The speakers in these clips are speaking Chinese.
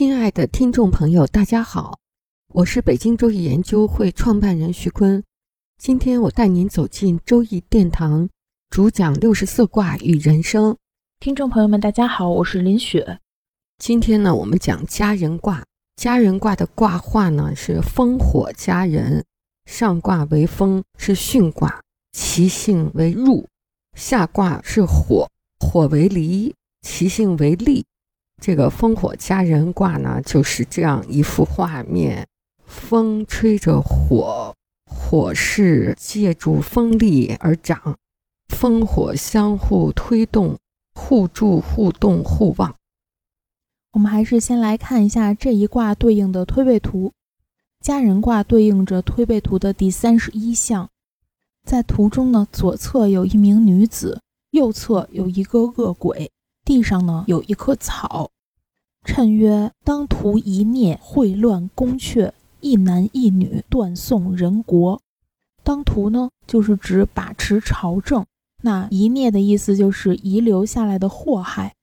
亲爱的听众朋友，大家好，我是北京周易研究会创办人徐坤。今天我带您走进周易殿堂，主讲六十四卦与人生。听众朋友们，大家好，我是林雪。今天呢，我们讲家人卦。家人卦的卦画呢是风火家人，上卦为风，是巽卦，其性为入；下卦是火，火为离，其性为利。这个烽火佳人卦呢，就是这样一幅画面：风吹着火，火势借助风力而长，风火相互推动，互助互动互旺。我们还是先来看一下这一卦对应的推背图。佳人卦对应着推背图的第三十一项，在图中呢，左侧有一名女子，右侧有一个恶鬼。地上呢有一棵草，谶曰：“当涂一孽，秽乱宫阙，一男一女，断送人国。”当涂呢，就是指把持朝政；那一孽的意思就是遗留下来的祸害。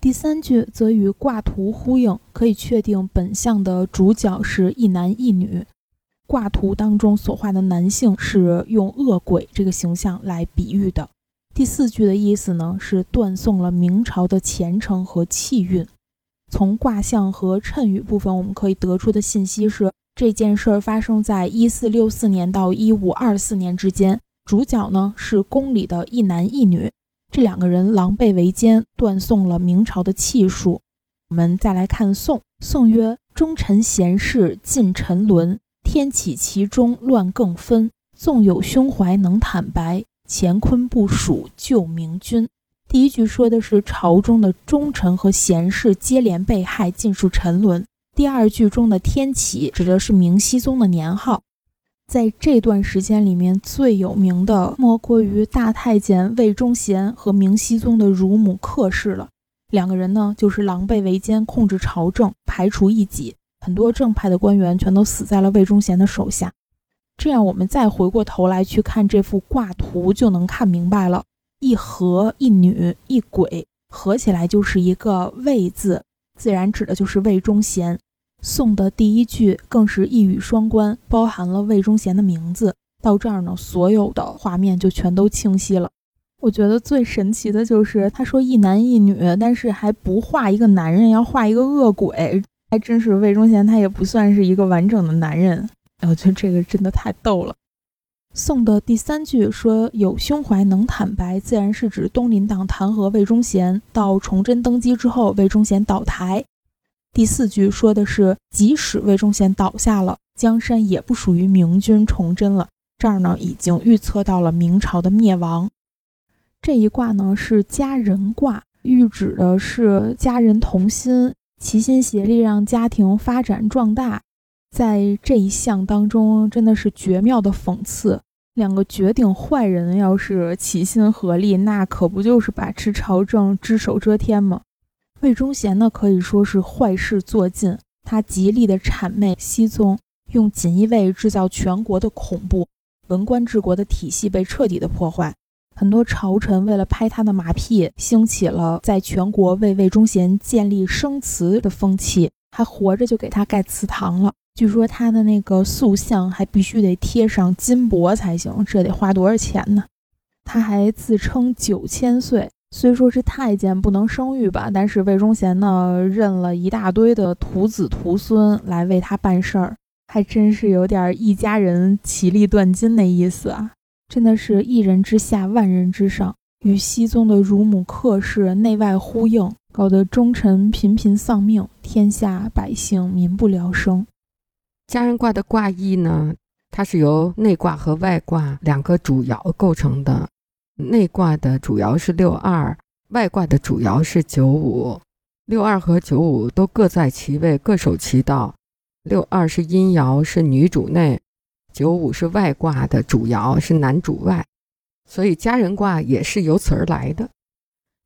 第三句则与卦图呼应，可以确定本象的主角是一男一女。卦图当中所画的男性是用恶鬼这个形象来比喻的。第四句的意思呢，是断送了明朝的前程和气运。从卦象和谶语部分，我们可以得出的信息是，这件事儿发生在一四六四年到一五二四年之间。主角呢是宫里的一男一女，这两个人狼狈为奸，断送了明朝的气数。我们再来看宋，宋曰：“忠臣贤士尽沉沦，天启其中乱更分。纵有胸怀能坦白。”乾坤不属救明君。第一句说的是朝中的忠臣和贤士接连被害，尽数沉沦。第二句中的天启指的是明熹宗的年号。在这段时间里面，最有名的莫过于大太监魏忠贤和明熹宗的乳母客氏了。两个人呢，就是狼狈为奸，控制朝政，排除异己，很多正派的官员全都死在了魏忠贤的手下。这样，我们再回过头来去看这幅卦图，就能看明白了。一和一女一鬼合起来就是一个魏字，自然指的就是魏忠贤。宋的第一句更是一语双关，包含了魏忠贤的名字。到这儿呢，所有的画面就全都清晰了。我觉得最神奇的就是他说一男一女，但是还不画一个男人，要画一个恶鬼，还真是魏忠贤他也不算是一个完整的男人。我觉得这个真的太逗了。宋的第三句说“有胸怀能坦白”，自然是指东林党弹劾魏忠贤。到崇祯登基之后，魏忠贤倒台。第四句说的是“即使魏忠贤倒下了，江山也不属于明君崇祯了”。这儿呢，已经预测到了明朝的灭亡。这一卦呢是家人卦，预指的是家人同心，齐心协力让家庭发展壮大。在这一项当中，真的是绝妙的讽刺。两个绝顶坏人要是齐心合力，那可不就是把持朝政、只手遮天吗？魏忠贤呢，可以说是坏事做尽。他极力的谄媚熹宗，用锦衣卫制造全国的恐怖，文官治国的体系被彻底的破坏。很多朝臣为了拍他的马屁，兴起了在全国为魏忠贤建立生祠的风气，还活着就给他盖祠堂了。据说他的那个塑像还必须得贴上金箔才行，这得花多少钱呢？他还自称九千岁，虽说是太监不能生育吧，但是魏忠贤呢认了一大堆的徒子徒孙来为他办事儿，还真是有点一家人其利断金的意思啊！真的是一人之下，万人之上，与熹宗的乳母客氏内外呼应，搞得忠臣频频丧命，天下百姓民不聊生。家人卦的卦意呢，它是由内卦和外卦两个主爻构成的。内卦的主爻是六二，外卦的主爻是九五，六二和九五都各在其位，各守其道。六二是阴爻，是女主内；九五是外卦的主爻，是男主外。所以家人卦也是由此而来的。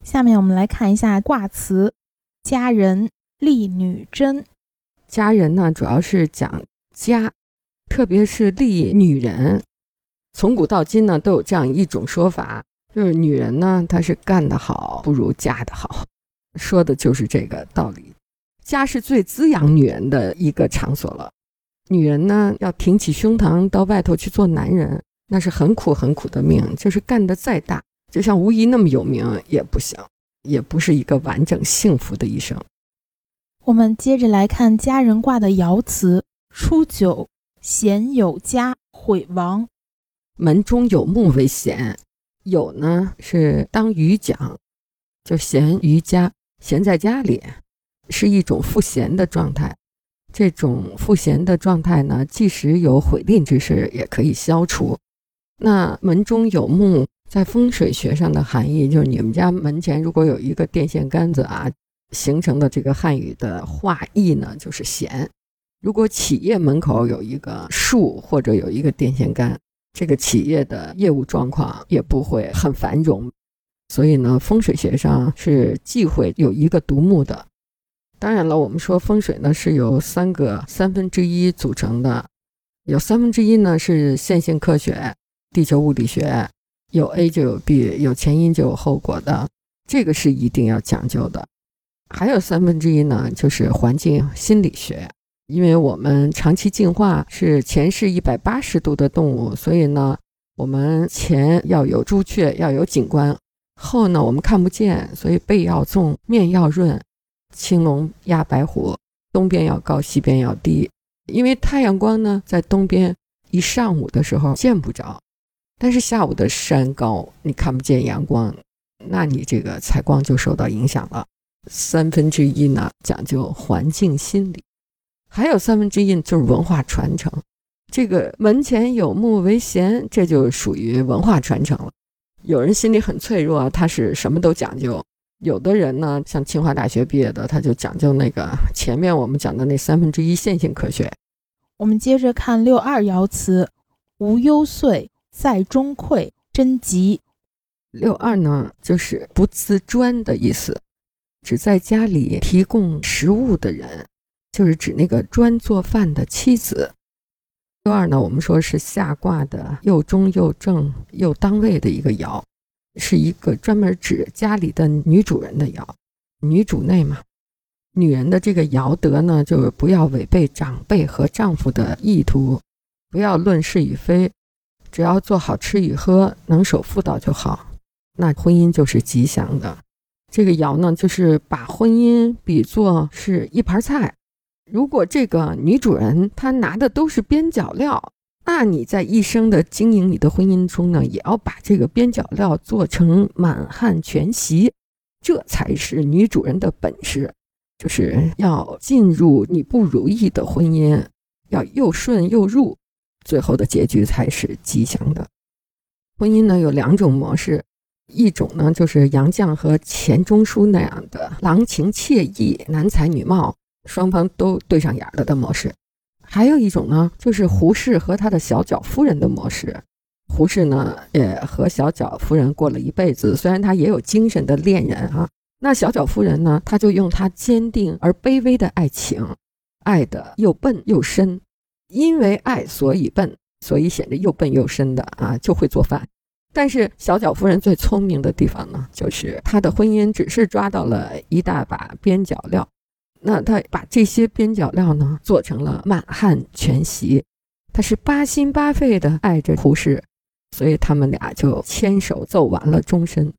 下面我们来看一下卦词：家人，丽女贞。家人呢，主要是讲家，特别是丽女人。从古到今呢，都有这样一种说法，就是女人呢，她是干得好不如嫁得好，说的就是这个道理。家是最滋养女人的一个场所了。女人呢，要挺起胸膛到外头去做男人，那是很苦很苦的命。就是干得再大，就像吴仪那么有名也不行，也不是一个完整幸福的一生。我们接着来看家人卦的爻辞：初九，贤有家，毁亡。门中有木为贤，有呢是当余讲，就贤于家，闲在家里。是一种赋闲的状态，这种赋闲的状态呢，即使有毁吝之事，也可以消除。那门中有木，在风水学上的含义就是，你们家门前如果有一个电线杆子啊，形成的这个汉语的画意呢，就是闲。如果企业门口有一个树或者有一个电线杆，这个企业的业务状况也不会很繁荣。所以呢，风水学上是忌讳有一个独木的。当然了，我们说风水呢是由三个三分之一组成的，有三分之一呢是线性科学、地球物理学，有 A 就有 B，有前因就有后果的，这个是一定要讲究的。还有三分之一呢就是环境心理学，因为我们长期进化是前视一百八十度的动物，所以呢我们前要有朱雀，要有景观，后呢我们看不见，所以背要纵，面要润。青龙压白虎，东边要高，西边要低，因为太阳光呢在东边，一上午的时候见不着，但是下午的山高，你看不见阳光，那你这个采光就受到影响了。三分之一呢讲究环境心理，还有三分之一就是文化传承。这个门前有木为贤，这就属于文化传承了。有人心里很脆弱，他是什么都讲究。有的人呢，像清华大学毕业的，他就讲究那个前面我们讲的那三分之一线性科学。我们接着看六二爻辞：无忧岁，在中馈，贞吉。六二呢，就是不自专的意思，只在家里提供食物的人，就是指那个专做饭的妻子。六二呢，我们说是下卦的又中又正又当位的一个爻。是一个专门指家里的女主人的爻，女主内嘛。女人的这个爻德呢，就是不要违背长辈和丈夫的意图，不要论是与非，只要做好吃与喝，能守妇道就好，那婚姻就是吉祥的。这个爻呢，就是把婚姻比作是一盘菜，如果这个女主人她拿的都是边角料。那你在一生的经营你的婚姻中呢，也要把这个边角料做成满汉全席，这才是女主人的本事。就是要进入你不如意的婚姻，要又顺又入，最后的结局才是吉祥的。婚姻呢有两种模式，一种呢就是杨绛和钱钟书那样的郎情妾意、男才女貌，双方都对上眼了的模式。还有一种呢，就是胡适和他的小脚夫人的模式。胡适呢，也和小脚夫人过了一辈子，虽然他也有精神的恋人啊。那小脚夫人呢，他就用他坚定而卑微的爱情，爱的又笨又深，因为爱所以笨，所以显得又笨又深的啊，就会做饭。但是小脚夫人最聪明的地方呢，就是她的婚姻只是抓到了一大把边角料。那他把这些边角料呢做成了满汉全席，他是八心八肺的爱着胡适，所以他们俩就牵手走完了终身。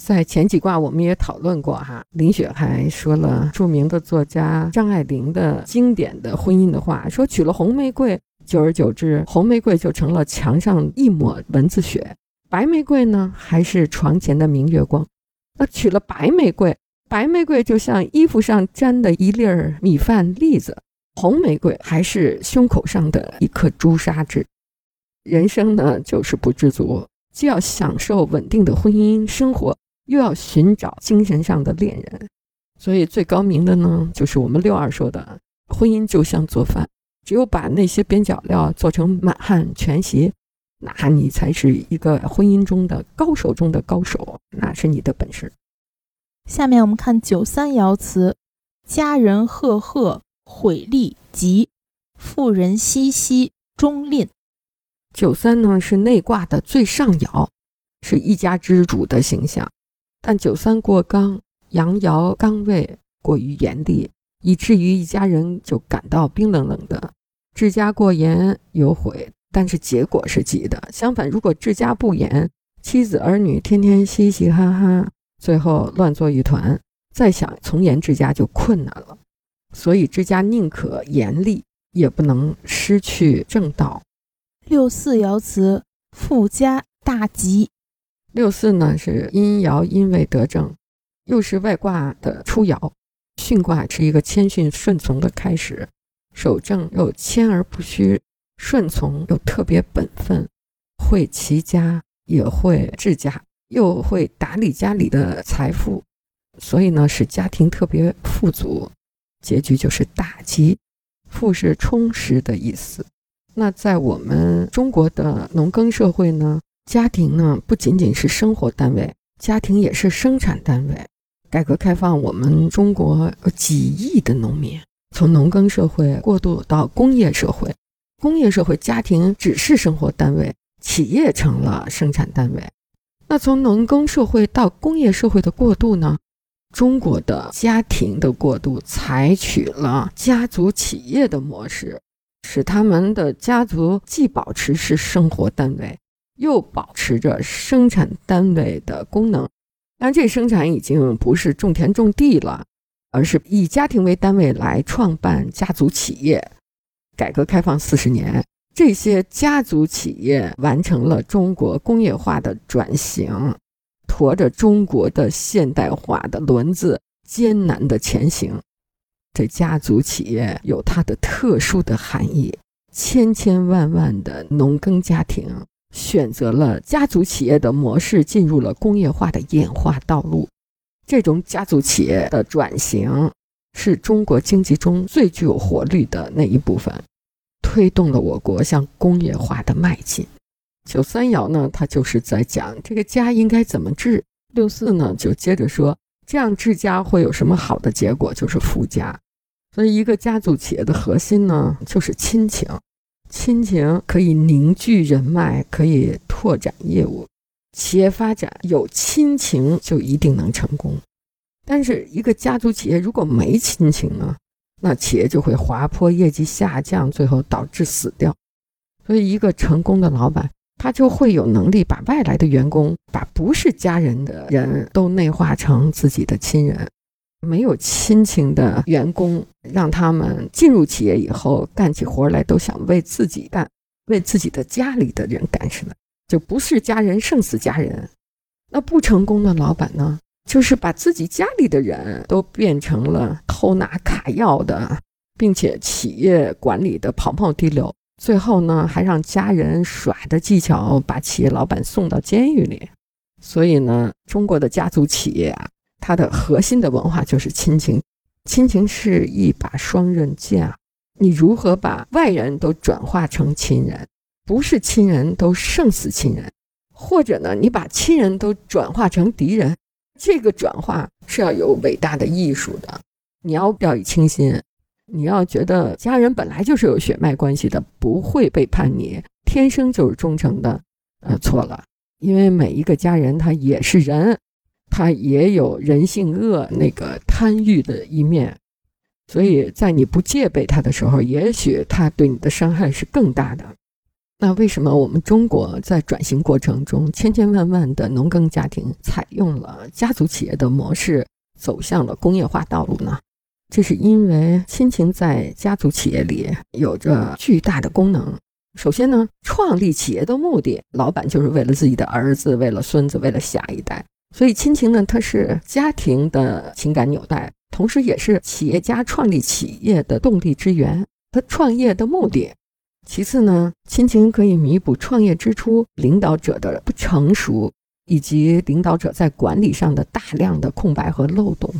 在前几卦我们也讨论过哈，林雪还说了著名的作家张爱玲的经典的婚姻的话，说娶了红玫瑰，久而久之，红玫瑰就成了墙上一抹蚊子血，白玫瑰呢还是床前的明月光。那娶了白玫瑰。白玫瑰就像衣服上沾的一粒儿米饭粒子，红玫瑰还是胸口上的一颗朱砂痣。人生呢，就是不知足，既要享受稳定的婚姻生活，又要寻找精神上的恋人，所以最高明的呢，就是我们六二说的，婚姻就像做饭，只有把那些边角料做成满汉全席，那你才是一个婚姻中的高手中的高手，那是你的本事。下面我们看九三爻辞：家人赫赫，毁利吉；妇人熙熙，中吝。九三呢是内卦的最上爻，是一家之主的形象。但九三过刚，阳爻刚位过于严厉，以至于一家人就感到冰冷冷的。治家过严有悔，但是结果是吉的。相反，如果治家不严，妻子儿女天天嘻嘻哈哈，最后乱作一团，再想从严治家就困难了。所以治家宁可严厉，也不能失去正道。六四爻辞：富家大吉。六四呢是阴爻阴位得正，又是外卦的初爻。巽卦是一个谦逊顺从的开始，守正又谦而不虚，顺从又特别本分，会齐家也会治家，又会打理家里的财富，所以呢使家庭特别富足，结局就是大吉。富是充实的意思。那在我们中国的农耕社会呢，家庭呢不仅仅是生活单位，家庭也是生产单位。改革开放，我们中国有几亿的农民从农耕社会过渡到工业社会，工业社会家庭只是生活单位，企业成了生产单位。那从农耕社会到工业社会的过渡呢，中国的家庭的过渡采取了家族企业的模式。使他们的家族既保持是生活单位，又保持着生产单位的功能。但这生产已经不是种田种地了，而是以家庭为单位来创办家族企业。改革开放四十年，这些家族企业完成了中国工业化的转型，驮着中国的现代化的轮子艰难地前行。这家族企业有它的特殊的含义，千千万万的农耕家庭选择了家族企业的模式，进入了工业化的演化道路。这种家族企业的转型是中国经济中最具有活力的那一部分，推动了我国向工业化的迈进。九三爻呢，它就是在讲这个家应该怎么治；六四呢，就接着说这样治家会有什么好的结果，就是富家。所以，一个家族企业的核心呢，就是亲情。亲情可以凝聚人脉，可以拓展业务。企业发展有亲情就一定能成功。但是，一个家族企业如果没亲情呢，那企业就会滑坡，业绩下降，最后导致死掉。所以，一个成功的老板，他就会有能力把外来的员工，把不是家人的人都内化成自己的亲人。没有亲情的员工，让他们进入企业以后干起活来都想为自己干，为自己的家里的人干什么，就不是家人胜似家人。那不成功的老板呢，就是把自己家里的人都变成了偷拿卡要的，并且企业管理的跑跑滴溜，最后呢还让家人耍的技巧把企业老板送到监狱里。所以呢，中国的家族企业啊。它的核心的文化就是亲情，亲情是一把双刃剑啊！你如何把外人都转化成亲人？不是亲人都胜似亲人，或者呢，你把亲人都转化成敌人？这个转化是要有伟大的艺术的。你要掉以轻心，你要觉得家人本来就是有血脉关系的，不会背叛你，天生就是忠诚的。呃，错了，因为每一个家人他也是人。他也有人性恶那个贪欲的一面，所以在你不戒备他的时候，也许他对你的伤害是更大的。那为什么我们中国在转型过程中，千千万万的农耕家庭采用了家族企业的模式，走向了工业化道路呢？这是因为亲情在家族企业里有着巨大的功能。首先呢，创立企业的目的，老板就是为了自己的儿子，为了孙子，为了下一代。所以亲情呢，它是家庭的情感纽带，同时也是企业家创立企业的动力之源他创业的目的。其次呢，亲情可以弥补创业之初领导者的不成熟，以及领导者在管理上的大量的空白和漏洞。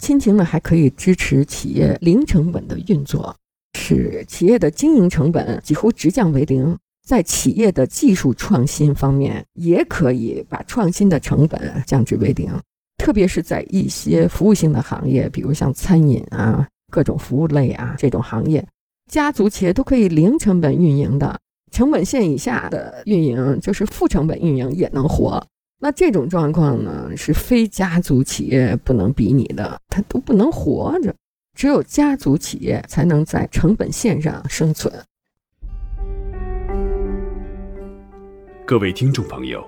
亲情呢，还可以支持企业零成本的运作，使企业的经营成本几乎直降为零。在企业的技术创新方面，也可以把创新的成本降至为零。特别是在一些服务性的行业，比如像餐饮啊、各种服务类啊这种行业，家族企业都可以零成本运营的，成本线以下的运营就是负成本运营也能活。那这种状况呢，是非家族企业不能比拟的，它都不能活着。只有家族企业才能在成本线上生存。各位听众朋友，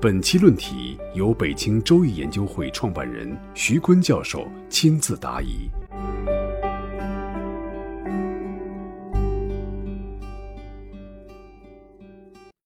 本期论题由北京周易研究会创办人徐坤教授亲自答疑。